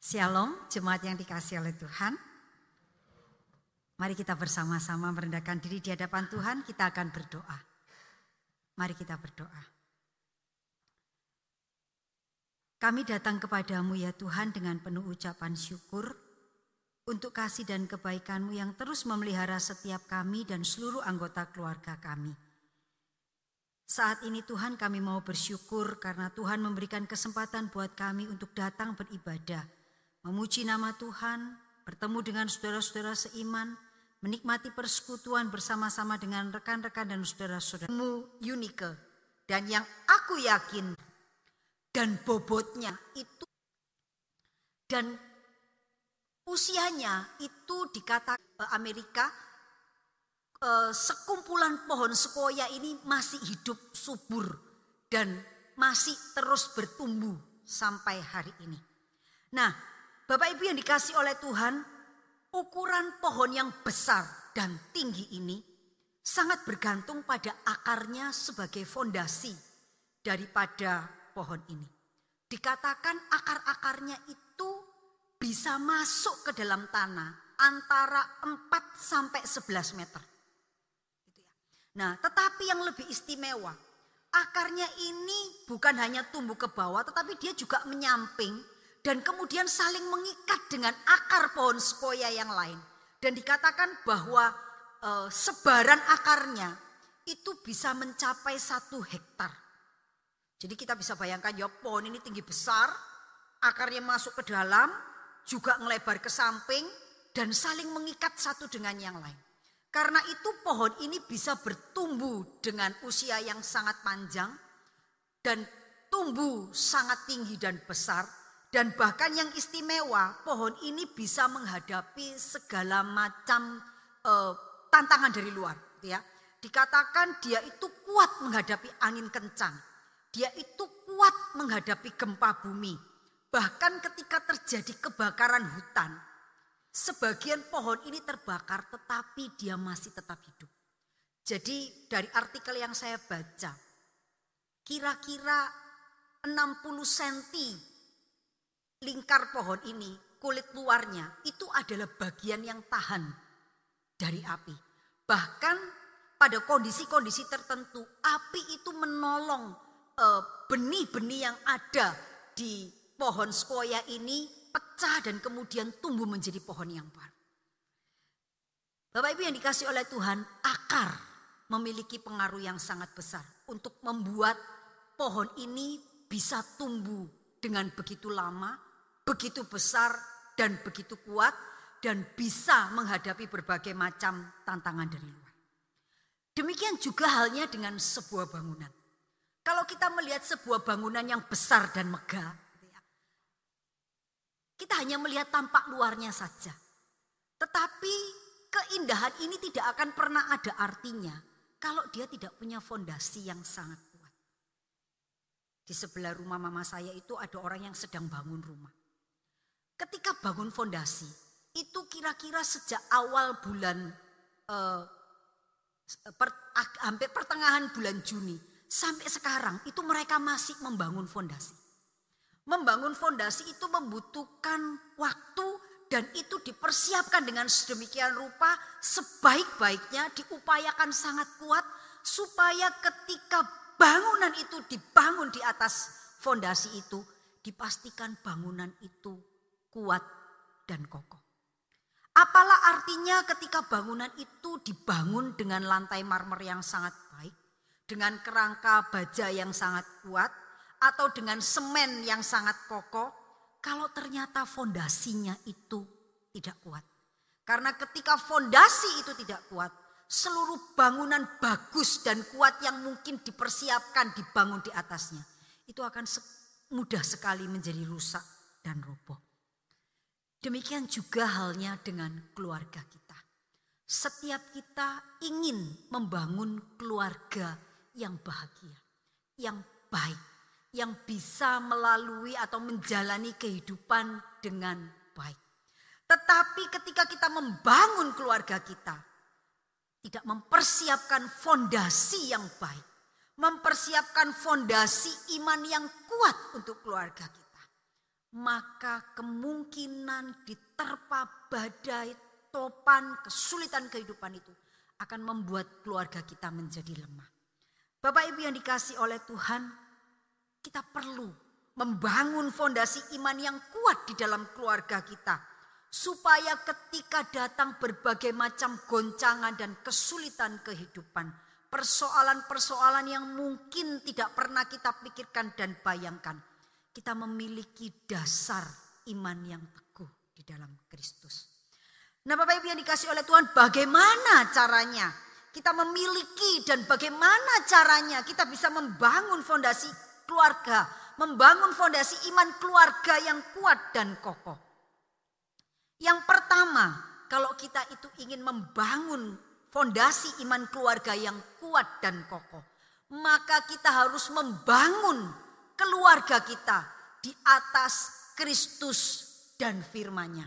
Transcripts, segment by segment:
Shalom, jemaat yang dikasih oleh Tuhan. Mari kita bersama-sama merendahkan diri di hadapan Tuhan, kita akan berdoa. Mari kita berdoa. Kami datang kepadamu ya Tuhan dengan penuh ucapan syukur untuk kasih dan kebaikanmu yang terus memelihara setiap kami dan seluruh anggota keluarga kami. Saat ini Tuhan kami mau bersyukur karena Tuhan memberikan kesempatan buat kami untuk datang beribadah memuji nama Tuhan, bertemu dengan saudara-saudara seiman, menikmati persekutuan bersama-sama dengan rekan-rekan dan saudara-saudaramu Unike. Dan yang aku yakin dan bobotnya itu dan usianya itu dikata Amerika eh, sekumpulan pohon sekoya ini masih hidup subur dan masih terus bertumbuh sampai hari ini. Nah, Bapak Ibu yang dikasih oleh Tuhan, ukuran pohon yang besar dan tinggi ini sangat bergantung pada akarnya sebagai fondasi daripada pohon ini. Dikatakan akar-akarnya itu bisa masuk ke dalam tanah antara 4 sampai 11 meter. Gitu ya. Nah, tetapi yang lebih istimewa, akarnya ini bukan hanya tumbuh ke bawah, tetapi dia juga menyamping dan kemudian saling mengikat dengan akar pohon sekoya yang lain. Dan dikatakan bahwa e, sebaran akarnya itu bisa mencapai satu hektar. Jadi kita bisa bayangkan ya pohon ini tinggi besar, akarnya masuk ke dalam, juga ngelebar ke samping dan saling mengikat satu dengan yang lain. Karena itu pohon ini bisa bertumbuh dengan usia yang sangat panjang dan tumbuh sangat tinggi dan besar dan bahkan yang istimewa, pohon ini bisa menghadapi segala macam uh, tantangan dari luar. Gitu ya. Dikatakan dia itu kuat menghadapi angin kencang. Dia itu kuat menghadapi gempa bumi. Bahkan ketika terjadi kebakaran hutan, sebagian pohon ini terbakar tetapi dia masih tetap hidup. Jadi dari artikel yang saya baca, kira-kira 60 cm lingkar pohon ini, kulit luarnya itu adalah bagian yang tahan dari api. Bahkan pada kondisi-kondisi tertentu, api itu menolong eh, benih-benih yang ada di pohon sekoya ini pecah dan kemudian tumbuh menjadi pohon yang baru. Bapak Ibu yang dikasih oleh Tuhan, akar memiliki pengaruh yang sangat besar untuk membuat pohon ini bisa tumbuh dengan begitu lama begitu besar dan begitu kuat dan bisa menghadapi berbagai macam tantangan dari luar. Demikian juga halnya dengan sebuah bangunan. Kalau kita melihat sebuah bangunan yang besar dan megah, kita hanya melihat tampak luarnya saja. Tetapi keindahan ini tidak akan pernah ada artinya kalau dia tidak punya fondasi yang sangat kuat. Di sebelah rumah mama saya itu ada orang yang sedang bangun rumah. Ketika bangun fondasi, itu kira-kira sejak awal bulan eh, per, hampir pertengahan bulan Juni sampai sekarang itu mereka masih membangun fondasi. Membangun fondasi itu membutuhkan waktu dan itu dipersiapkan dengan sedemikian rupa sebaik-baiknya diupayakan sangat kuat supaya ketika bangunan itu dibangun di atas fondasi itu dipastikan bangunan itu kuat, dan kokoh. Apalah artinya ketika bangunan itu dibangun dengan lantai marmer yang sangat baik, dengan kerangka baja yang sangat kuat, atau dengan semen yang sangat kokoh, kalau ternyata fondasinya itu tidak kuat. Karena ketika fondasi itu tidak kuat, seluruh bangunan bagus dan kuat yang mungkin dipersiapkan dibangun di atasnya, itu akan mudah sekali menjadi rusak dan roboh. Demikian juga halnya dengan keluarga kita. Setiap kita ingin membangun keluarga yang bahagia, yang baik, yang bisa melalui atau menjalani kehidupan dengan baik. Tetapi ketika kita membangun keluarga kita, tidak mempersiapkan fondasi yang baik, mempersiapkan fondasi iman yang kuat untuk keluarga kita, maka kemungkinan diterpa badai, topan, kesulitan kehidupan itu akan membuat keluarga kita menjadi lemah. Bapak Ibu yang dikasih oleh Tuhan, kita perlu membangun fondasi iman yang kuat di dalam keluarga kita. Supaya ketika datang berbagai macam goncangan dan kesulitan kehidupan, persoalan-persoalan yang mungkin tidak pernah kita pikirkan dan bayangkan, kita memiliki dasar iman yang teguh di dalam Kristus. Nah Bapak Ibu yang dikasih oleh Tuhan bagaimana caranya kita memiliki dan bagaimana caranya kita bisa membangun fondasi keluarga, membangun fondasi iman keluarga yang kuat dan kokoh. Yang pertama, kalau kita itu ingin membangun fondasi iman keluarga yang kuat dan kokoh, maka kita harus membangun keluarga kita di atas Kristus dan firman-Nya.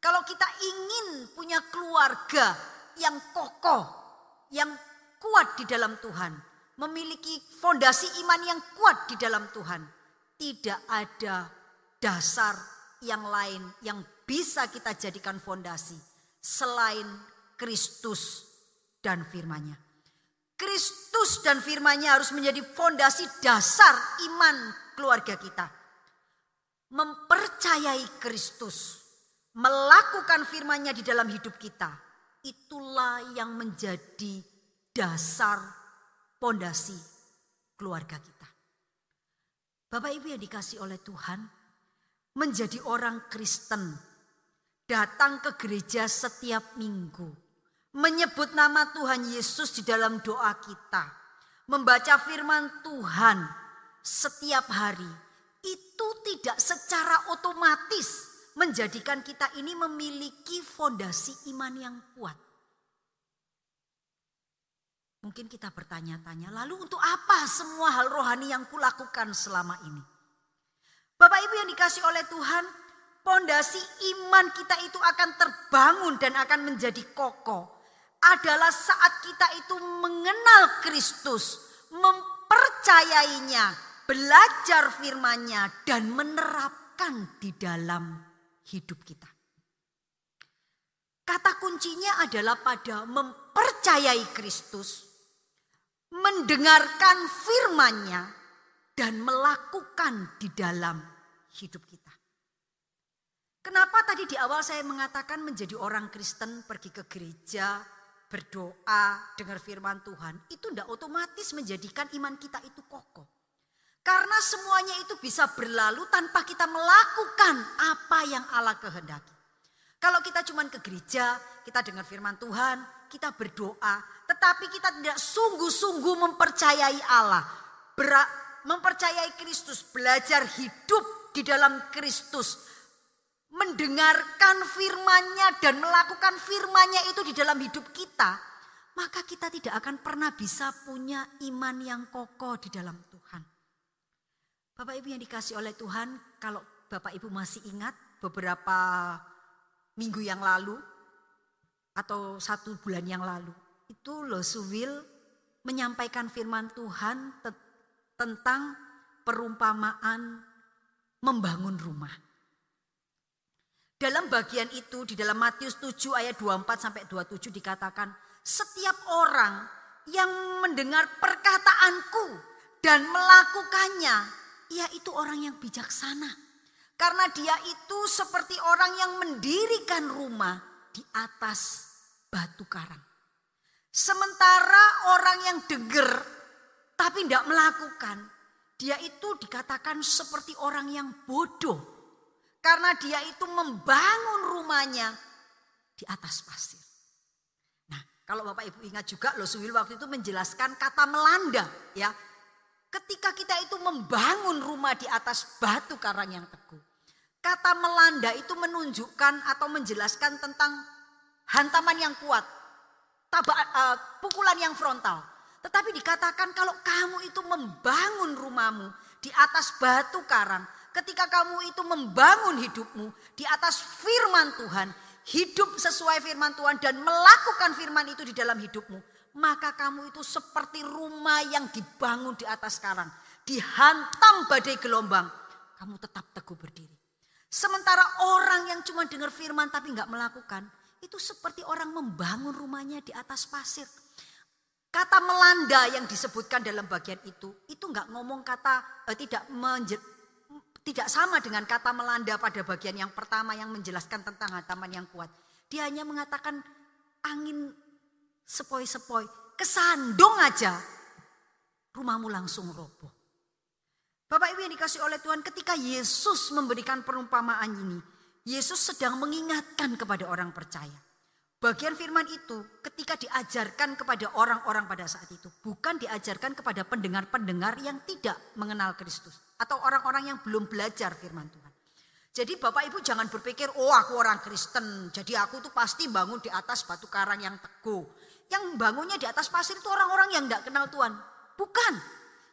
Kalau kita ingin punya keluarga yang kokoh, yang kuat di dalam Tuhan, memiliki fondasi iman yang kuat di dalam Tuhan, tidak ada dasar yang lain yang bisa kita jadikan fondasi selain Kristus dan firman-Nya. Kristus dan firman-Nya harus menjadi fondasi dasar iman keluarga kita. Mempercayai Kristus, melakukan firman-Nya di dalam hidup kita, itulah yang menjadi dasar pondasi keluarga kita. Bapak Ibu yang dikasih oleh Tuhan, menjadi orang Kristen, datang ke gereja setiap minggu, menyebut nama Tuhan Yesus di dalam doa kita, membaca firman Tuhan setiap hari, itu tidak secara otomatis menjadikan kita ini memiliki fondasi iman yang kuat. Mungkin kita bertanya-tanya, lalu untuk apa semua hal rohani yang kulakukan selama ini? Bapak Ibu yang dikasih oleh Tuhan, pondasi iman kita itu akan terbangun dan akan menjadi kokoh. Adalah saat kita itu mengenal Kristus, mempercayainya, belajar firman-Nya dan menerapkan di dalam hidup kita. Kata kuncinya adalah pada mempercayai Kristus, mendengarkan firman-Nya dan melakukan di dalam hidup kita. Kenapa tadi di awal saya mengatakan menjadi orang Kristen pergi ke gereja, berdoa, dengar firman Tuhan, itu tidak otomatis menjadikan iman kita itu kokoh. Karena semuanya itu bisa berlalu tanpa kita melakukan apa yang Allah kehendaki. Kalau kita cuma ke gereja, kita dengar firman Tuhan, kita berdoa, tetapi kita tidak sungguh-sungguh mempercayai Allah, mempercayai Kristus, belajar hidup di dalam Kristus, mendengarkan firman-Nya dan melakukan firman-Nya itu di dalam hidup kita, maka kita tidak akan pernah bisa punya iman yang kokoh di dalam Tuhan. Bapak Ibu yang dikasih oleh Tuhan, kalau Bapak Ibu masih ingat beberapa minggu yang lalu atau satu bulan yang lalu, itu Losuwil menyampaikan firman Tuhan tentang perumpamaan membangun rumah. Dalam bagian itu di dalam Matius 7 ayat 24 sampai 27 dikatakan setiap orang yang mendengar perkataanku dan melakukannya, ia itu orang yang bijaksana. Karena dia itu seperti orang yang mendirikan rumah di atas batu karang. Sementara orang yang dengar tapi tidak melakukan, dia itu dikatakan seperti orang yang bodoh. Karena dia itu membangun rumahnya di atas pasir. Nah, kalau Bapak Ibu ingat juga loh Suwil waktu itu menjelaskan kata melanda ya. Ketika kita itu membangun rumah di atas batu karang yang teguh. Kata melanda itu menunjukkan atau menjelaskan tentang hantaman yang kuat, tabak, uh, pukulan yang frontal. Tetapi dikatakan kalau kamu itu membangun rumahmu di atas batu karang, ketika kamu itu membangun hidupmu di atas firman Tuhan, hidup sesuai firman Tuhan dan melakukan firman itu di dalam hidupmu, maka kamu itu seperti rumah yang dibangun di atas karang, dihantam badai gelombang, kamu tetap teguh berdiri. Sementara orang yang cuma dengar firman tapi nggak melakukan, itu seperti orang membangun rumahnya di atas pasir. Kata melanda yang disebutkan dalam bagian itu, itu nggak ngomong kata eh, tidak tidak sama dengan kata melanda pada bagian yang pertama yang menjelaskan tentang hantaman yang kuat. Dia hanya mengatakan angin sepoi-sepoi, kesandung aja, rumahmu langsung roboh. Bapak Ibu yang dikasih oleh Tuhan, ketika Yesus memberikan perumpamaan ini, Yesus sedang mengingatkan kepada orang percaya Bagian firman itu ketika diajarkan kepada orang-orang pada saat itu. Bukan diajarkan kepada pendengar-pendengar yang tidak mengenal Kristus. Atau orang-orang yang belum belajar firman Tuhan. Jadi Bapak Ibu jangan berpikir, oh aku orang Kristen. Jadi aku tuh pasti bangun di atas batu karang yang teguh. Yang bangunnya di atas pasir itu orang-orang yang tidak kenal Tuhan. Bukan.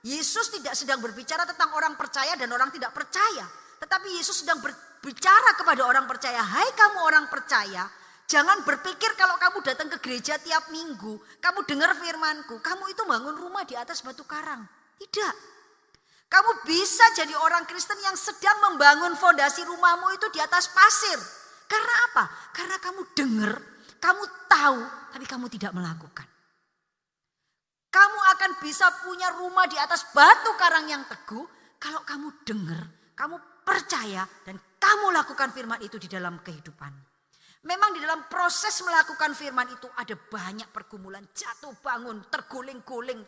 Yesus tidak sedang berbicara tentang orang percaya dan orang tidak percaya. Tetapi Yesus sedang berbicara kepada orang percaya. Hai kamu orang percaya, Jangan berpikir kalau kamu datang ke gereja tiap minggu, kamu dengar firmanku, kamu itu bangun rumah di atas batu karang. Tidak. Kamu bisa jadi orang Kristen yang sedang membangun fondasi rumahmu itu di atas pasir. Karena apa? Karena kamu dengar, kamu tahu, tapi kamu tidak melakukan. Kamu akan bisa punya rumah di atas batu karang yang teguh kalau kamu dengar, kamu percaya, dan kamu lakukan firman itu di dalam kehidupanmu. Memang di dalam proses melakukan firman itu ada banyak pergumulan, jatuh bangun, terguling-guling,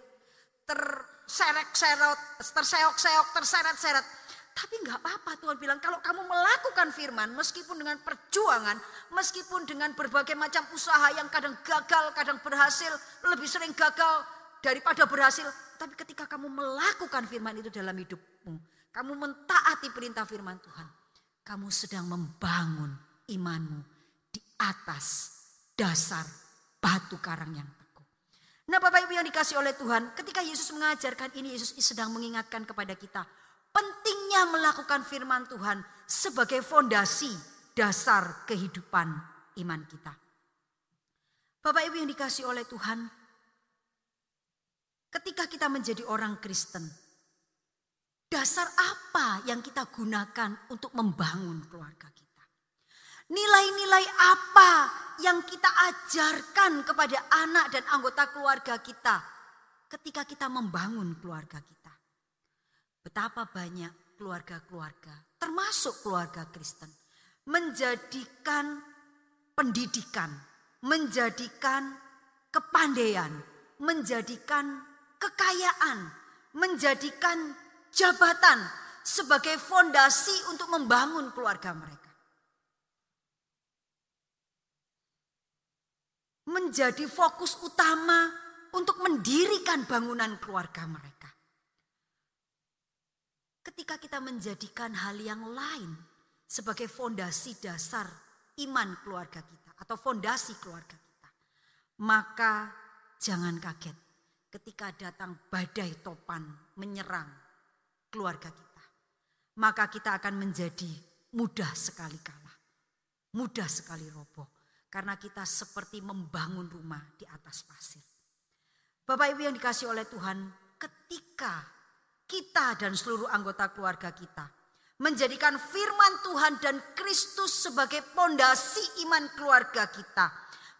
terserek-serot, terseok-seok, terseret-seret. Tapi nggak apa-apa Tuhan bilang kalau kamu melakukan firman meskipun dengan perjuangan, meskipun dengan berbagai macam usaha yang kadang gagal, kadang berhasil, lebih sering gagal daripada berhasil. Tapi ketika kamu melakukan firman itu dalam hidupmu, kamu mentaati perintah firman Tuhan, kamu sedang membangun imanmu atas dasar batu karang yang. Nah Bapak Ibu yang dikasih oleh Tuhan, ketika Yesus mengajarkan ini, Yesus sedang mengingatkan kepada kita. Pentingnya melakukan firman Tuhan sebagai fondasi dasar kehidupan iman kita. Bapak Ibu yang dikasih oleh Tuhan, ketika kita menjadi orang Kristen, dasar apa yang kita gunakan untuk membangun keluarga kita? Nilai-nilai apa yang kita ajarkan kepada anak dan anggota keluarga kita ketika kita membangun keluarga kita. Betapa banyak keluarga-keluarga, termasuk keluarga Kristen, menjadikan pendidikan, menjadikan kepandaian, menjadikan kekayaan, menjadikan jabatan sebagai fondasi untuk membangun keluarga mereka. Menjadi fokus utama untuk mendirikan bangunan keluarga mereka. Ketika kita menjadikan hal yang lain sebagai fondasi dasar iman keluarga kita atau fondasi keluarga kita, maka jangan kaget ketika datang badai topan menyerang keluarga kita. Maka kita akan menjadi mudah sekali kalah, mudah sekali roboh karena kita seperti membangun rumah di atas pasir. Bapak Ibu yang dikasih oleh Tuhan, ketika kita dan seluruh anggota keluarga kita menjadikan firman Tuhan dan Kristus sebagai pondasi iman keluarga kita,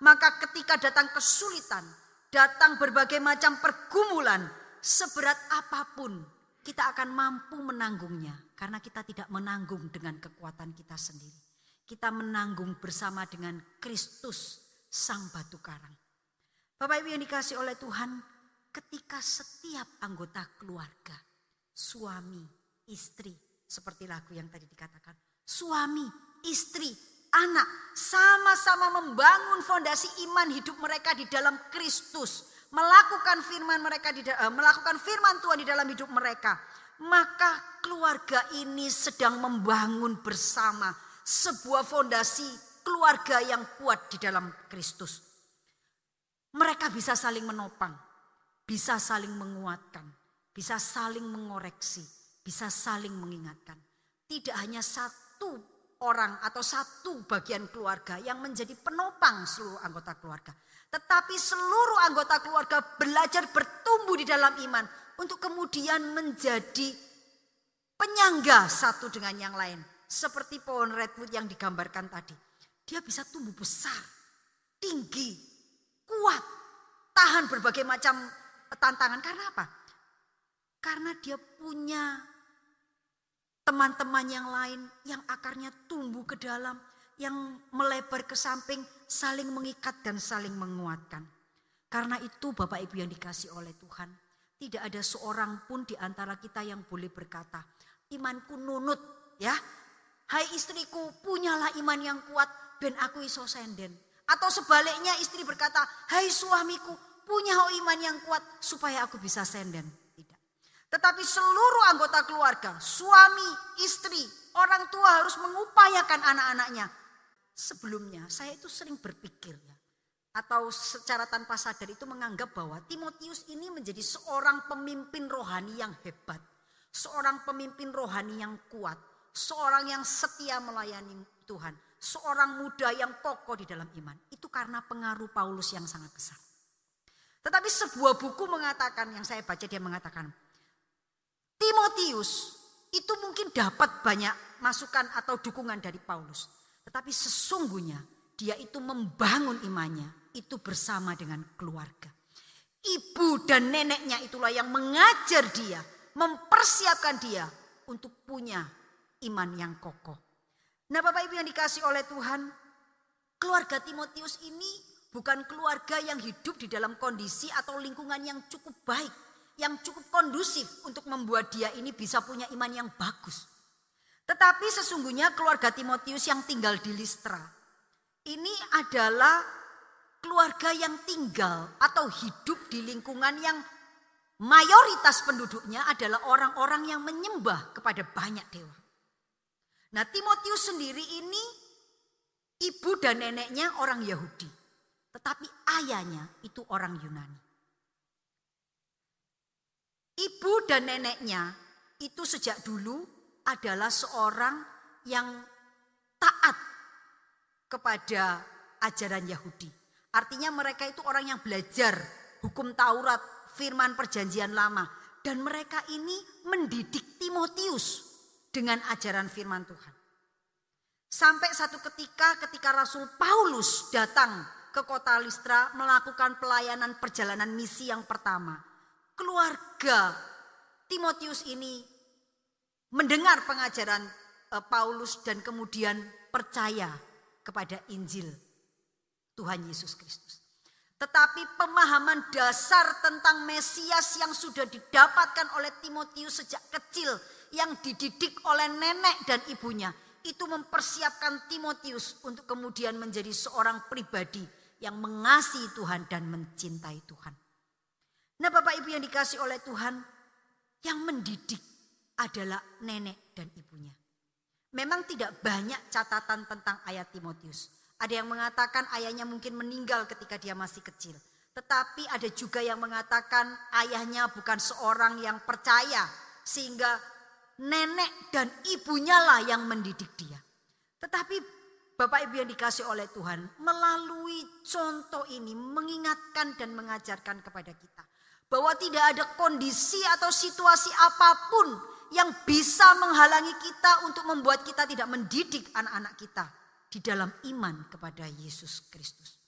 maka ketika datang kesulitan, datang berbagai macam pergumulan, seberat apa pun kita akan mampu menanggungnya karena kita tidak menanggung dengan kekuatan kita sendiri kita menanggung bersama dengan Kristus sang batu karang. Bapak Ibu yang dikasih oleh Tuhan, ketika setiap anggota keluarga, suami, istri, seperti lagu yang tadi dikatakan, suami, istri, anak sama-sama membangun fondasi iman hidup mereka di dalam Kristus, melakukan firman mereka di uh, melakukan firman Tuhan di dalam hidup mereka, maka keluarga ini sedang membangun bersama sebuah fondasi keluarga yang kuat di dalam Kristus. Mereka bisa saling menopang, bisa saling menguatkan, bisa saling mengoreksi, bisa saling mengingatkan. Tidak hanya satu orang atau satu bagian keluarga yang menjadi penopang seluruh anggota keluarga. Tetapi seluruh anggota keluarga belajar bertumbuh di dalam iman untuk kemudian menjadi penyangga satu dengan yang lain seperti pohon redwood yang digambarkan tadi. Dia bisa tumbuh besar, tinggi, kuat, tahan berbagai macam tantangan. Karena apa? Karena dia punya teman-teman yang lain yang akarnya tumbuh ke dalam, yang melebar ke samping, saling mengikat dan saling menguatkan. Karena itu Bapak Ibu yang dikasih oleh Tuhan, tidak ada seorang pun di antara kita yang boleh berkata, imanku nunut ya. Hai istriku, punyalah iman yang kuat ben aku iso senden. Atau sebaliknya istri berkata, hai suamiku, punya iman yang kuat supaya aku bisa senden. Tidak. Tetapi seluruh anggota keluarga, suami, istri, orang tua harus mengupayakan anak-anaknya. Sebelumnya saya itu sering berpikir ya, atau secara tanpa sadar itu menganggap bahwa Timotius ini menjadi seorang pemimpin rohani yang hebat seorang pemimpin rohani yang kuat, seorang yang setia melayani Tuhan, seorang muda yang kokoh di dalam iman. Itu karena pengaruh Paulus yang sangat besar. Tetapi sebuah buku mengatakan, yang saya baca dia mengatakan, Timotius itu mungkin dapat banyak masukan atau dukungan dari Paulus. Tetapi sesungguhnya dia itu membangun imannya itu bersama dengan keluarga. Ibu dan neneknya itulah yang mengajar dia mempersiapkan dia untuk punya iman yang kokoh. Nah Bapak Ibu yang dikasih oleh Tuhan, keluarga Timotius ini bukan keluarga yang hidup di dalam kondisi atau lingkungan yang cukup baik, yang cukup kondusif untuk membuat dia ini bisa punya iman yang bagus. Tetapi sesungguhnya keluarga Timotius yang tinggal di Listra ini adalah keluarga yang tinggal atau hidup di lingkungan yang mayoritas penduduknya adalah orang-orang yang menyembah kepada banyak dewa. Nah Timotius sendiri ini ibu dan neneknya orang Yahudi. Tetapi ayahnya itu orang Yunani. Ibu dan neneknya itu sejak dulu adalah seorang yang taat kepada ajaran Yahudi. Artinya mereka itu orang yang belajar hukum Taurat, firman perjanjian lama. Dan mereka ini mendidik Timotius dengan ajaran firman Tuhan. Sampai satu ketika ketika Rasul Paulus datang ke kota Listra melakukan pelayanan perjalanan misi yang pertama. Keluarga Timotius ini mendengar pengajaran eh, Paulus dan kemudian percaya kepada Injil Tuhan Yesus Kristus. Tetapi pemahaman dasar tentang Mesias yang sudah didapatkan oleh Timotius sejak kecil yang dididik oleh nenek dan ibunya itu mempersiapkan Timotius untuk kemudian menjadi seorang pribadi yang mengasihi Tuhan dan mencintai Tuhan. Nah, Bapak Ibu yang dikasih oleh Tuhan, yang mendidik adalah nenek dan ibunya. Memang tidak banyak catatan tentang ayat Timotius. Ada yang mengatakan ayahnya mungkin meninggal ketika dia masih kecil. Tetapi ada juga yang mengatakan ayahnya bukan seorang yang percaya. Sehingga nenek dan ibunya lah yang mendidik dia. Tetapi Bapak Ibu yang dikasih oleh Tuhan melalui contoh ini mengingatkan dan mengajarkan kepada kita. Bahwa tidak ada kondisi atau situasi apa pun yang bisa menghalangi kita untuk membuat kita tidak mendidik anak-anak kita di dalam iman kepada Yesus Kristus.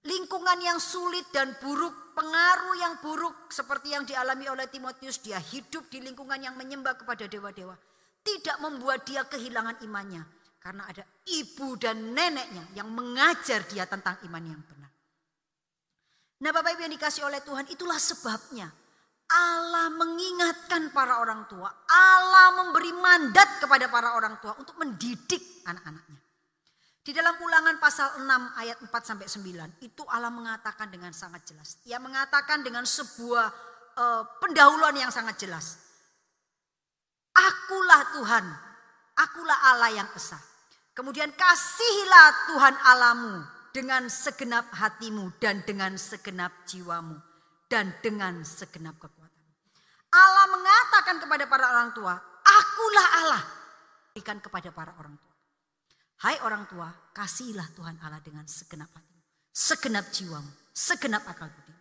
Lingkungan yang sulit dan buruk, pengaruh yang buruk seperti yang dialami oleh Timotius, dia hidup di lingkungan yang menyembah kepada dewa-dewa. Tidak membuat dia kehilangan imannya. Karena ada ibu dan neneknya yang mengajar dia tentang iman yang benar. Nah Bapak Ibu yang dikasih oleh Tuhan itulah sebabnya Allah mengingatkan para orang tua. Allah memberi mandat kepada para orang tua untuk mendidik anak-anaknya. Di dalam ulangan pasal 6 ayat 4 sampai 9 itu Allah mengatakan dengan sangat jelas. Ia mengatakan dengan sebuah uh, pendahuluan yang sangat jelas. Akulah Tuhan, akulah Allah yang esa. Kemudian kasihilah Tuhan Alamu dengan segenap hatimu dan dengan segenap jiwamu dan dengan segenap kekuatan. Allah mengatakan kepada para orang tua, akulah Allah. Berikan kepada para orang tua. Hai orang tua, kasihilah Tuhan Allah dengan segenap hatimu, segenap jiwamu, segenap akal budi.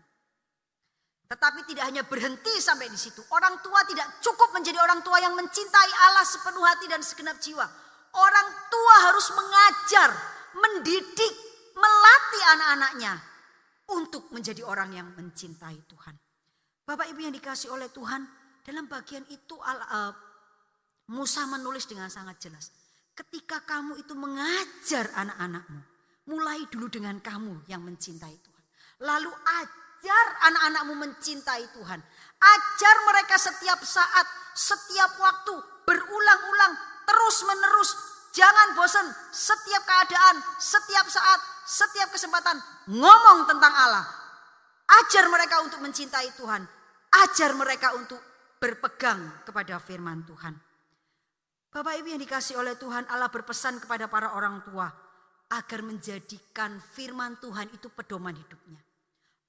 Tetapi tidak hanya berhenti sampai di situ. Orang tua tidak cukup menjadi orang tua yang mencintai Allah sepenuh hati dan segenap jiwa. Orang tua harus mengajar, mendidik, melatih anak-anaknya untuk menjadi orang yang mencintai Tuhan. Bapak Ibu yang dikasih oleh Tuhan, dalam bagian itu uh, Musa menulis dengan sangat jelas. Ketika kamu itu mengajar anak-anakmu, mulai dulu dengan kamu yang mencintai Tuhan. Lalu ajar anak-anakmu mencintai Tuhan. Ajar mereka setiap saat, setiap waktu, berulang-ulang, terus-menerus. Jangan bosan, setiap keadaan, setiap saat, setiap kesempatan ngomong tentang Allah. Ajar mereka untuk mencintai Tuhan. Ajar mereka untuk berpegang kepada firman Tuhan. Bapak Ibu yang dikasih oleh Tuhan, Allah berpesan kepada para orang tua agar menjadikan firman Tuhan itu pedoman hidupnya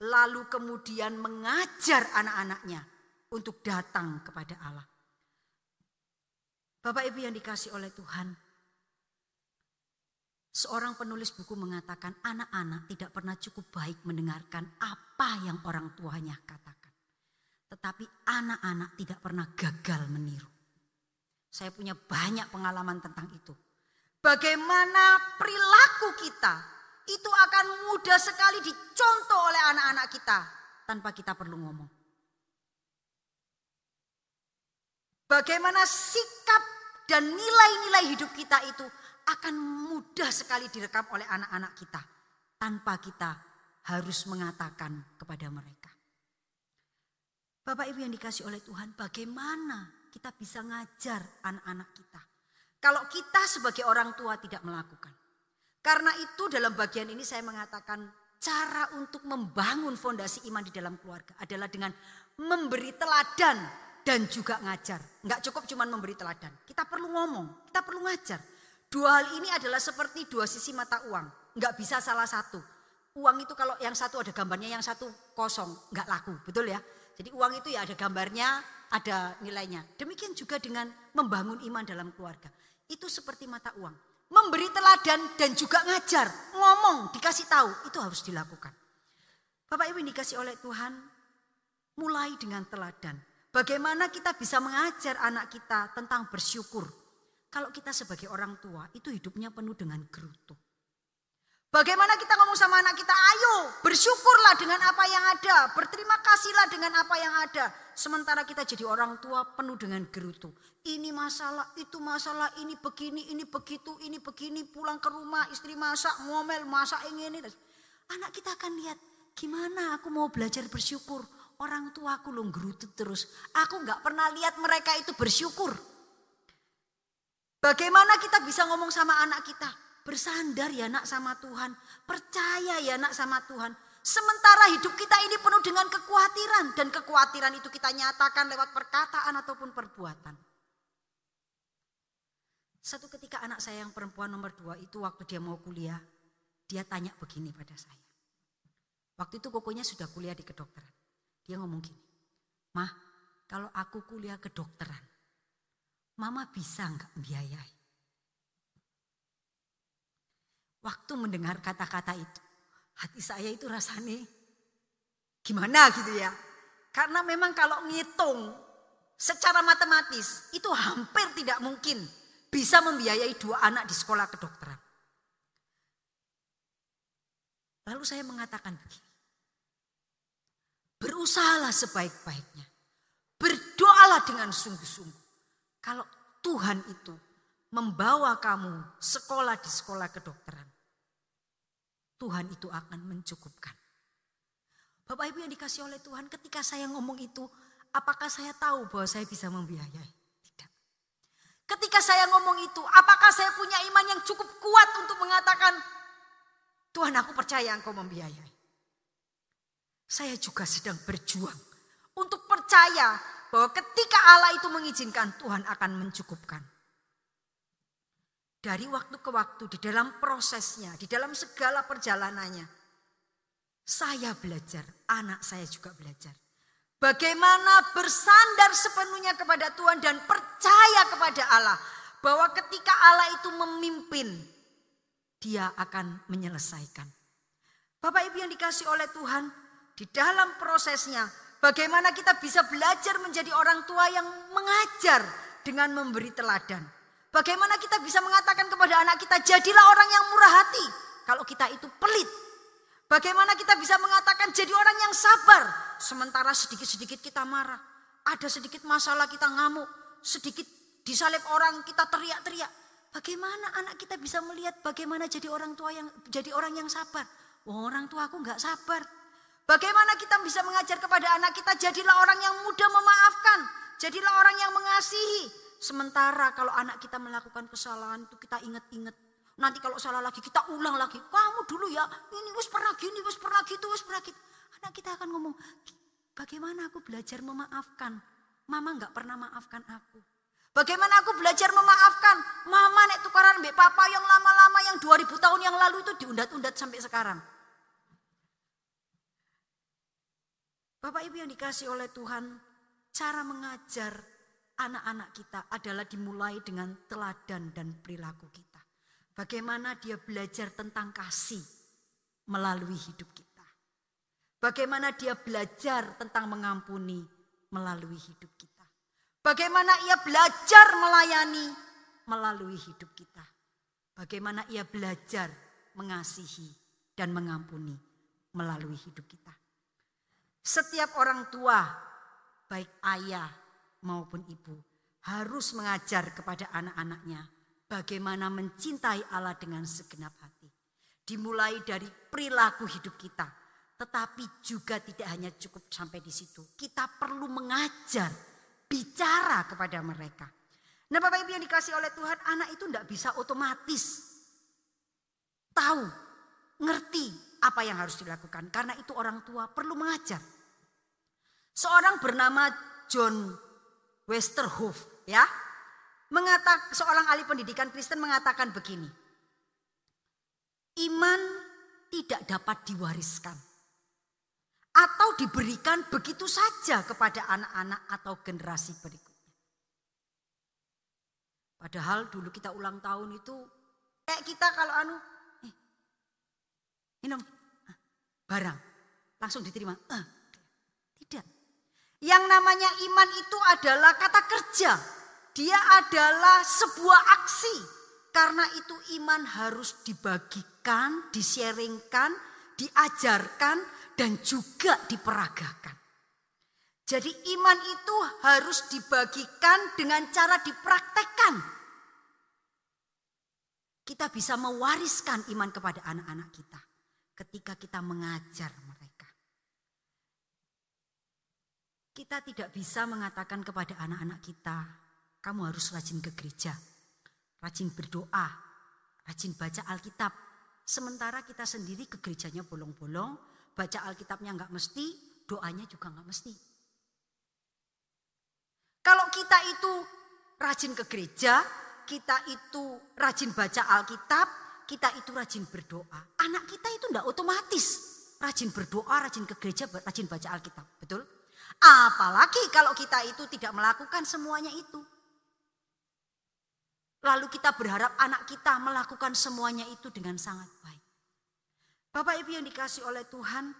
lalu kemudian mengajar anak-anaknya untuk datang kepada Allah. Bapak Ibu yang dikasih oleh Tuhan, seorang penulis buku mengatakan anak-anak tidak pernah cukup baik mendengarkan apa yang orang tuanya katakan. Tetapi anak-anak tidak pernah gagal meniru. Saya punya banyak pengalaman tentang itu. Bagaimana perilaku kita itu akan mudah sekali dicontoh oleh anak-anak kita tanpa kita perlu ngomong. Bagaimana sikap dan nilai-nilai hidup kita itu akan mudah sekali direkam oleh anak-anak kita tanpa kita harus mengatakan kepada mereka. Bapak Ibu yang dikasih oleh Tuhan, bagaimana kita bisa ngajar anak-anak kita? Kalau kita sebagai orang tua tidak melakukan. Karena itu dalam bagian ini saya mengatakan cara untuk membangun fondasi iman di dalam keluarga adalah dengan memberi teladan dan juga ngajar. Enggak cukup cuma memberi teladan. Kita perlu ngomong, kita perlu ngajar. Dua hal ini adalah seperti dua sisi mata uang. Enggak bisa salah satu. Uang itu kalau yang satu ada gambarnya, yang satu kosong, enggak laku, betul ya? Jadi uang itu ya ada gambarnya, ada nilainya. Demikian juga dengan membangun iman dalam keluarga. Itu seperti mata uang memberi teladan dan juga ngajar, ngomong, dikasih tahu, itu harus dilakukan. Bapak Ibu dikasih oleh Tuhan, mulai dengan teladan. Bagaimana kita bisa mengajar anak kita tentang bersyukur. Kalau kita sebagai orang tua itu hidupnya penuh dengan gerutu. Bagaimana kita ngomong sama anak kita, ayo bersyukurlah dengan apa yang ada, berterima kasihlah dengan apa yang ada. Sementara kita jadi orang tua penuh dengan gerutu. Ini masalah, itu masalah, ini begini, ini begitu, ini begini, pulang ke rumah, istri masak, ngomel, masak ini, ini. Anak kita akan lihat, gimana aku mau belajar bersyukur. Orang tua aku lo gerutu terus. Aku nggak pernah lihat mereka itu bersyukur. Bagaimana kita bisa ngomong sama anak kita? Bersandar ya nak sama Tuhan. Percaya ya nak sama Tuhan. Sementara hidup kita ini penuh dengan kekhawatiran. Dan kekhawatiran itu kita nyatakan lewat perkataan ataupun perbuatan. Satu ketika anak saya yang perempuan nomor dua itu waktu dia mau kuliah. Dia tanya begini pada saya. Waktu itu kokonya sudah kuliah di kedokteran. Dia ngomong gini. Mah kalau aku kuliah kedokteran. Mama bisa nggak biayai? Waktu mendengar kata-kata itu, hati saya itu rasanya gimana gitu ya. Karena memang kalau ngitung secara matematis itu hampir tidak mungkin bisa membiayai dua anak di sekolah kedokteran. Lalu saya mengatakan begini. Berusahalah sebaik-baiknya. Berdoalah dengan sungguh-sungguh. Kalau Tuhan itu membawa kamu sekolah di sekolah kedokteran. Tuhan itu akan mencukupkan. Bapak Ibu yang dikasih oleh Tuhan ketika saya ngomong itu, apakah saya tahu bahwa saya bisa membiayai? Tidak. Ketika saya ngomong itu, apakah saya punya iman yang cukup kuat untuk mengatakan, Tuhan aku percaya engkau membiayai. Saya juga sedang berjuang untuk percaya bahwa ketika Allah itu mengizinkan Tuhan akan mencukupkan dari waktu ke waktu di dalam prosesnya, di dalam segala perjalanannya. Saya belajar, anak saya juga belajar. Bagaimana bersandar sepenuhnya kepada Tuhan dan percaya kepada Allah. Bahwa ketika Allah itu memimpin, dia akan menyelesaikan. Bapak Ibu yang dikasih oleh Tuhan, di dalam prosesnya Bagaimana kita bisa belajar menjadi orang tua yang mengajar dengan memberi teladan. Bagaimana kita bisa mengatakan kepada anak kita, jadilah orang yang murah hati. Kalau kita itu pelit. Bagaimana kita bisa mengatakan jadi orang yang sabar. Sementara sedikit-sedikit kita marah. Ada sedikit masalah kita ngamuk. Sedikit disalib orang kita teriak-teriak. Bagaimana anak kita bisa melihat bagaimana jadi orang tua yang jadi orang yang sabar? Oh, orang tua aku nggak sabar. Bagaimana kita bisa mengajar kepada anak kita jadilah orang yang mudah memaafkan, jadilah orang yang mengasihi. Sementara kalau anak kita melakukan kesalahan itu kita ingat-ingat. Nanti kalau salah lagi kita ulang lagi. Kamu dulu ya, ini wis pernah gini, wis pernah gitu, wis pernah gitu. Anak kita akan ngomong, bagaimana aku belajar memaafkan? Mama nggak pernah maafkan aku. Bagaimana aku belajar memaafkan? Mama nek tukaran mbak papa yang lama-lama yang 2000 tahun yang lalu itu diundat-undat sampai sekarang. Bapak Ibu yang dikasih oleh Tuhan, cara mengajar anak-anak kita adalah dimulai dengan teladan dan perilaku kita. Bagaimana dia belajar tentang kasih melalui hidup kita. Bagaimana dia belajar tentang mengampuni melalui hidup kita. Bagaimana ia belajar melayani melalui hidup kita. Bagaimana ia belajar mengasihi dan mengampuni melalui hidup kita. Setiap orang tua, baik ayah maupun ibu, harus mengajar kepada anak-anaknya bagaimana mencintai Allah dengan segenap hati. Dimulai dari perilaku hidup kita, tetapi juga tidak hanya cukup sampai di situ. Kita perlu mengajar bicara kepada mereka. Nah Bapak Ibu yang dikasih oleh Tuhan, anak itu tidak bisa otomatis tahu, ngerti apa yang harus dilakukan. Karena itu orang tua perlu mengajar. Seorang bernama John Westerhoff ya, mengatak, seorang ahli pendidikan Kristen mengatakan begini. Iman tidak dapat diwariskan atau diberikan begitu saja kepada anak-anak atau generasi berikutnya. Padahal dulu kita ulang tahun itu kayak kita kalau anu eh, minum ah, barang langsung diterima. Eh. Yang namanya iman itu adalah kata kerja. Dia adalah sebuah aksi. Karena itu iman harus dibagikan, disharingkan, diajarkan, dan juga diperagakan. Jadi iman itu harus dibagikan dengan cara dipraktekkan. Kita bisa mewariskan iman kepada anak-anak kita ketika kita mengajar mereka. Kita tidak bisa mengatakan kepada anak-anak kita, kamu harus rajin ke gereja, rajin berdoa, rajin baca Alkitab. Sementara kita sendiri ke gerejanya bolong-bolong, baca Alkitabnya nggak mesti, doanya juga nggak mesti. Kalau kita itu rajin ke gereja, kita itu rajin baca Alkitab, kita itu rajin berdoa. Anak kita itu enggak otomatis rajin berdoa, rajin ke gereja, rajin baca Alkitab. Betul? Apalagi kalau kita itu tidak melakukan semuanya itu. Lalu kita berharap anak kita melakukan semuanya itu dengan sangat baik. Bapak Ibu yang dikasih oleh Tuhan,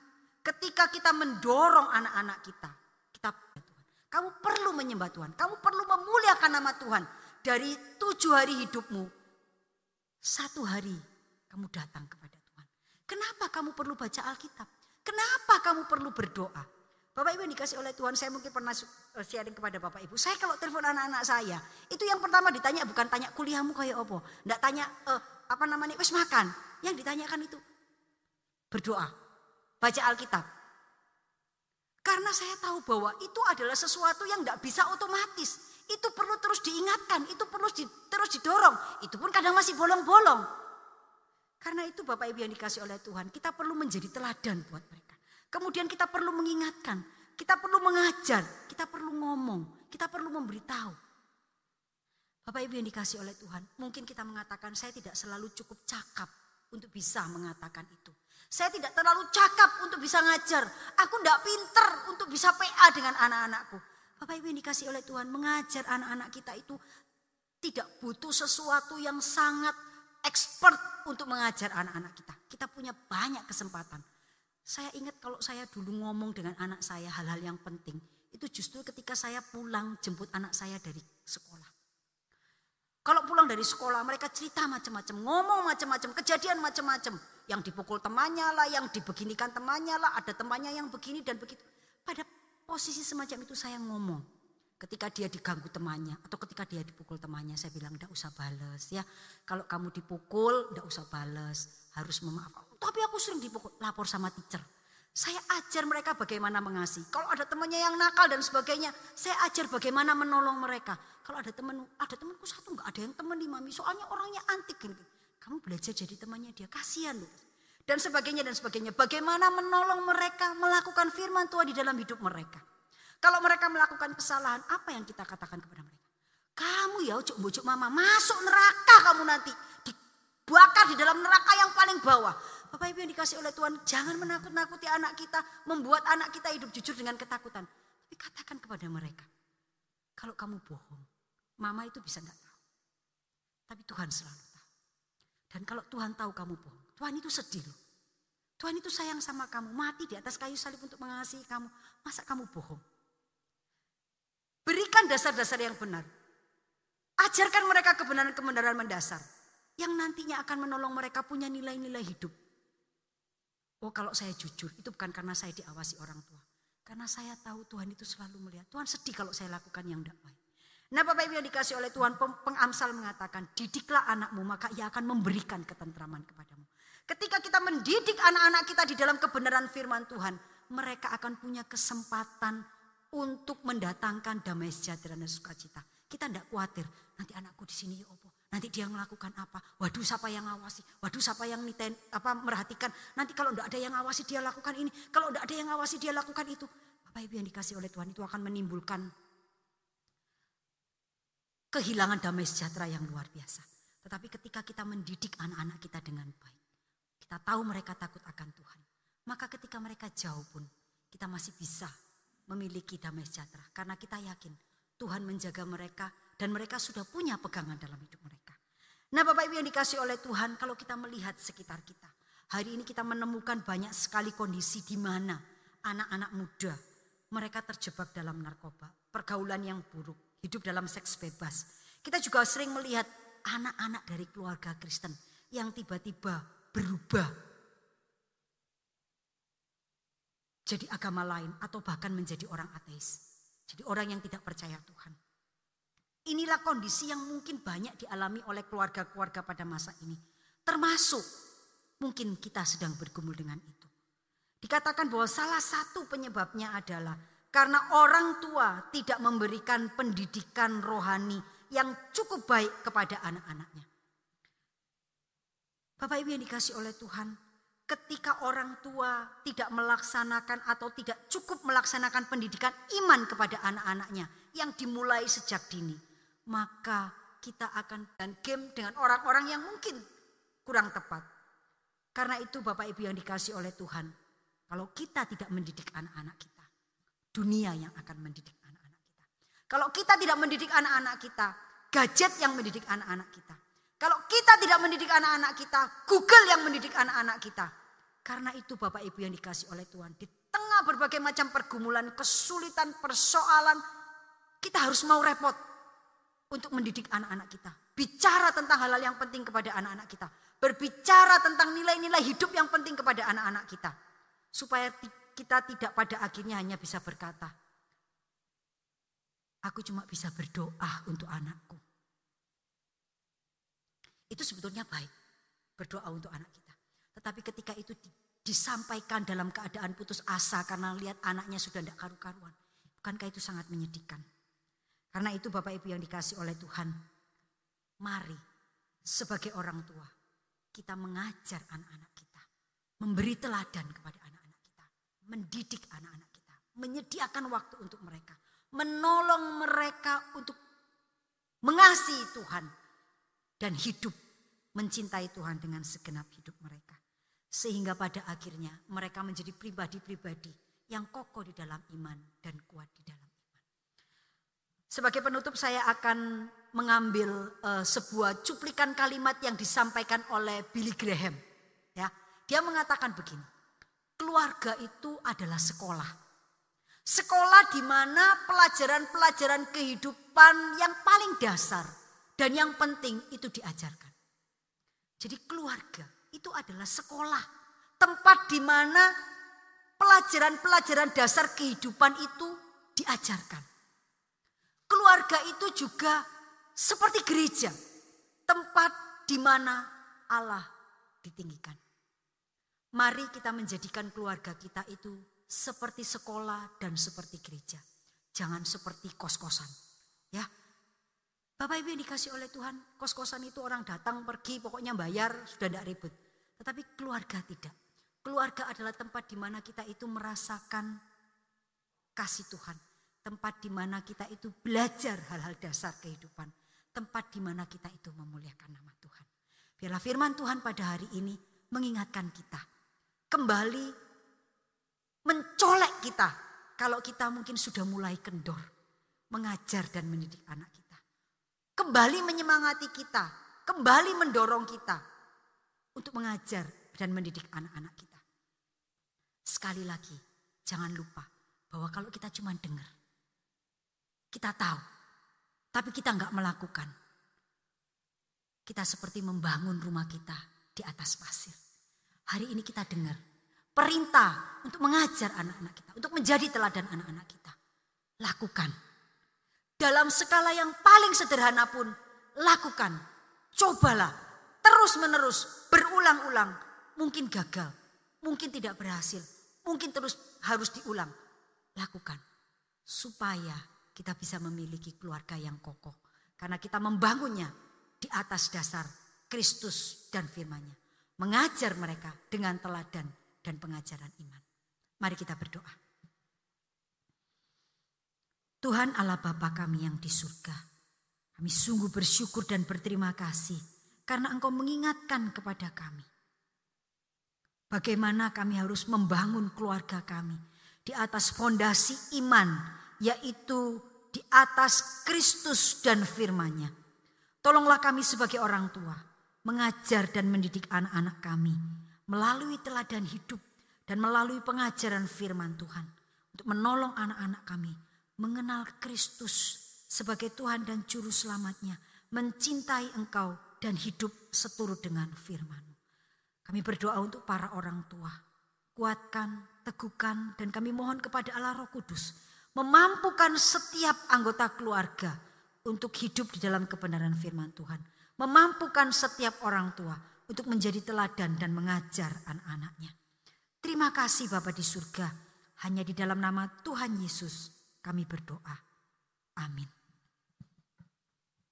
ketika kita mendorong anak-anak kita, kita Tuhan. Kamu perlu menyembah Tuhan, kamu perlu memuliakan nama Tuhan. Dari tujuh hari hidupmu, satu hari kamu datang kepada Tuhan. Kenapa kamu perlu baca Alkitab? Kenapa kamu perlu berdoa? Bapak Ibu yang dikasih oleh Tuhan, saya mungkin pernah eh, sharing kepada Bapak Ibu. Saya kalau telepon anak-anak saya, itu yang pertama ditanya bukan tanya kuliahmu kayak apa. Enggak tanya eh, apa namanya, wis makan. Yang ditanyakan itu, berdoa, baca Alkitab. Karena saya tahu bahwa itu adalah sesuatu yang tidak bisa otomatis. Itu perlu terus diingatkan, itu perlu di, terus didorong. Itu pun kadang masih bolong-bolong. Karena itu Bapak Ibu yang dikasih oleh Tuhan, kita perlu menjadi teladan buat mereka. Kemudian kita perlu mengingatkan, kita perlu mengajar, kita perlu ngomong, kita perlu memberitahu. Bapak Ibu yang dikasih oleh Tuhan, mungkin kita mengatakan saya tidak selalu cukup cakap untuk bisa mengatakan itu. Saya tidak terlalu cakap untuk bisa ngajar. Aku tidak pinter untuk bisa PA dengan anak-anakku. Bapak Ibu yang dikasih oleh Tuhan mengajar anak-anak kita itu tidak butuh sesuatu yang sangat expert untuk mengajar anak-anak kita. Kita punya banyak kesempatan. Saya ingat kalau saya dulu ngomong dengan anak saya hal-hal yang penting, itu justru ketika saya pulang jemput anak saya dari sekolah. Kalau pulang dari sekolah mereka cerita macam-macam, ngomong macam-macam, kejadian macam-macam. Yang dipukul temannya lah, yang dibeginikan temannya lah, ada temannya yang begini dan begitu. Pada posisi semacam itu saya ngomong. Ketika dia diganggu temannya atau ketika dia dipukul temannya saya bilang tidak usah balas ya. Kalau kamu dipukul tidak usah balas, harus memaafkan. Tapi aku sering dipukul, lapor sama teacher. Saya ajar mereka bagaimana mengasihi. Kalau ada temannya yang nakal dan sebagainya, saya ajar bagaimana menolong mereka. Kalau ada teman, ada temanku satu nggak ada yang teman di mami, soalnya orangnya antik gitu. Kamu belajar jadi temannya dia, kasihan loh. Dan sebagainya dan sebagainya. Bagaimana menolong mereka melakukan firman Tuhan di dalam hidup mereka. Kalau mereka melakukan kesalahan, apa yang kita katakan kepada mereka? Kamu ya ujuk bujuk mama, masuk neraka kamu nanti. Dibakar di dalam neraka yang paling bawah. Bapak Ibu yang dikasih oleh Tuhan, jangan menakut-nakuti anak kita, membuat anak kita hidup jujur dengan ketakutan. Tapi katakan kepada mereka, kalau kamu bohong, mama itu bisa enggak tahu. Tapi Tuhan selalu tahu. Dan kalau Tuhan tahu kamu bohong, Tuhan itu sedih loh. Tuhan itu sayang sama kamu, mati di atas kayu salib untuk mengasihi kamu. Masa kamu bohong? Berikan dasar-dasar yang benar. Ajarkan mereka kebenaran-kebenaran mendasar. Yang nantinya akan menolong mereka punya nilai-nilai hidup. Oh kalau saya jujur itu bukan karena saya diawasi orang tua. Karena saya tahu Tuhan itu selalu melihat. Tuhan sedih kalau saya lakukan yang tidak baik. Nah Bapak Ibu yang dikasih oleh Tuhan, pengamsal mengatakan, didiklah anakmu maka ia akan memberikan ketentraman kepadamu. Ketika kita mendidik anak-anak kita di dalam kebenaran firman Tuhan, mereka akan punya kesempatan untuk mendatangkan damai sejahtera dan sukacita. Kita tidak khawatir, nanti anakku di sini ya opo. Nanti dia melakukan apa? Waduh siapa yang ngawasi? Waduh siapa yang niten, apa merhatikan? Nanti kalau tidak ada yang ngawasi dia lakukan ini. Kalau tidak ada yang ngawasi dia lakukan itu. Bapak Ibu yang dikasih oleh Tuhan itu akan menimbulkan kehilangan damai sejahtera yang luar biasa. Tetapi ketika kita mendidik anak-anak kita dengan baik. Kita tahu mereka takut akan Tuhan. Maka ketika mereka jauh pun kita masih bisa memiliki damai sejahtera. Karena kita yakin Tuhan menjaga mereka dan mereka sudah punya pegangan dalam hidup mereka. Nah Bapak Ibu yang dikasih oleh Tuhan kalau kita melihat sekitar kita. Hari ini kita menemukan banyak sekali kondisi di mana anak-anak muda mereka terjebak dalam narkoba, pergaulan yang buruk, hidup dalam seks bebas. Kita juga sering melihat anak-anak dari keluarga Kristen yang tiba-tiba berubah jadi agama lain atau bahkan menjadi orang ateis. Jadi orang yang tidak percaya Tuhan. Inilah kondisi yang mungkin banyak dialami oleh keluarga-keluarga pada masa ini. Termasuk mungkin kita sedang bergumul dengan itu. Dikatakan bahwa salah satu penyebabnya adalah karena orang tua tidak memberikan pendidikan rohani yang cukup baik kepada anak-anaknya. Bapak Ibu yang dikasih oleh Tuhan, ketika orang tua tidak melaksanakan atau tidak cukup melaksanakan pendidikan iman kepada anak-anaknya yang dimulai sejak dini, maka kita akan dan game dengan orang-orang yang mungkin kurang tepat. Karena itu Bapak Ibu yang dikasih oleh Tuhan, kalau kita tidak mendidik anak-anak kita, dunia yang akan mendidik anak-anak kita. Kalau kita tidak mendidik anak-anak kita, gadget yang mendidik anak-anak kita. Kalau kita tidak mendidik anak-anak kita, Google yang mendidik anak-anak kita. Karena itu Bapak Ibu yang dikasih oleh Tuhan. Di tengah berbagai macam pergumulan, kesulitan, persoalan. Kita harus mau repot untuk mendidik anak-anak kita. Bicara tentang hal-hal yang penting kepada anak-anak kita. Berbicara tentang nilai-nilai hidup yang penting kepada anak-anak kita. Supaya kita tidak pada akhirnya hanya bisa berkata, aku cuma bisa berdoa untuk anakku. Itu sebetulnya baik, berdoa untuk anak kita. Tetapi ketika itu disampaikan dalam keadaan putus asa karena lihat anaknya sudah tidak karu-karuan. Bukankah itu sangat menyedihkan? Karena itu Bapak Ibu yang dikasih oleh Tuhan. Mari sebagai orang tua kita mengajar anak-anak kita. Memberi teladan kepada anak-anak kita. Mendidik anak-anak kita. Menyediakan waktu untuk mereka. Menolong mereka untuk mengasihi Tuhan. Dan hidup mencintai Tuhan dengan segenap hidup mereka. Sehingga pada akhirnya mereka menjadi pribadi-pribadi yang kokoh di dalam iman dan kuat di dalam. Sebagai penutup saya akan mengambil uh, sebuah cuplikan kalimat yang disampaikan oleh Billy Graham. Ya, dia mengatakan begini. keluarga itu adalah sekolah. Sekolah di mana pelajaran-pelajaran kehidupan yang paling dasar dan yang penting itu diajarkan. Jadi keluarga itu adalah sekolah, tempat di mana pelajaran-pelajaran dasar kehidupan itu diajarkan. Keluarga itu juga seperti gereja, tempat di mana Allah ditinggikan. Mari kita menjadikan keluarga kita itu seperti sekolah dan seperti gereja. Jangan seperti kos-kosan. Ya. Bapak Ibu yang dikasih oleh Tuhan, kos-kosan itu orang datang pergi pokoknya bayar sudah tidak ribut. Tetapi keluarga tidak. Keluarga adalah tempat di mana kita itu merasakan kasih Tuhan. Tempat di mana kita itu belajar hal-hal dasar kehidupan. Tempat di mana kita itu memuliakan nama Tuhan. Biarlah firman Tuhan pada hari ini mengingatkan kita. Kembali mencolek kita. Kalau kita mungkin sudah mulai kendor. Mengajar dan mendidik anak kita. Kembali menyemangati kita. Kembali mendorong kita. Untuk mengajar dan mendidik anak-anak kita. Sekali lagi, jangan lupa bahwa kalau kita cuma dengar, kita tahu, tapi kita nggak melakukan. Kita seperti membangun rumah kita di atas pasir. Hari ini kita dengar perintah untuk mengajar anak-anak kita, untuk menjadi teladan anak-anak kita. Lakukan. Dalam skala yang paling sederhana pun, lakukan. Cobalah, terus menerus, berulang-ulang. Mungkin gagal, mungkin tidak berhasil, mungkin terus harus diulang. Lakukan supaya kita bisa memiliki keluarga yang kokoh. Karena kita membangunnya di atas dasar Kristus dan firman-Nya. Mengajar mereka dengan teladan dan pengajaran iman. Mari kita berdoa. Tuhan Allah Bapa kami yang di surga. Kami sungguh bersyukur dan berterima kasih karena Engkau mengingatkan kepada kami Bagaimana kami harus membangun keluarga kami di atas fondasi iman, yaitu di atas Kristus dan firman-Nya. Tolonglah kami sebagai orang tua mengajar dan mendidik anak-anak kami melalui teladan hidup dan melalui pengajaran firman Tuhan untuk menolong anak-anak kami mengenal Kristus sebagai Tuhan dan juru selamatnya, mencintai Engkau dan hidup seturut dengan firman. Kami berdoa untuk para orang tua. Kuatkan, teguhkan, dan kami mohon kepada Allah Roh Kudus. Memampukan setiap anggota keluarga untuk hidup di dalam kebenaran firman Tuhan. Memampukan setiap orang tua untuk menjadi teladan dan mengajar anak-anaknya. Terima kasih Bapak di surga. Hanya di dalam nama Tuhan Yesus kami berdoa. Amin.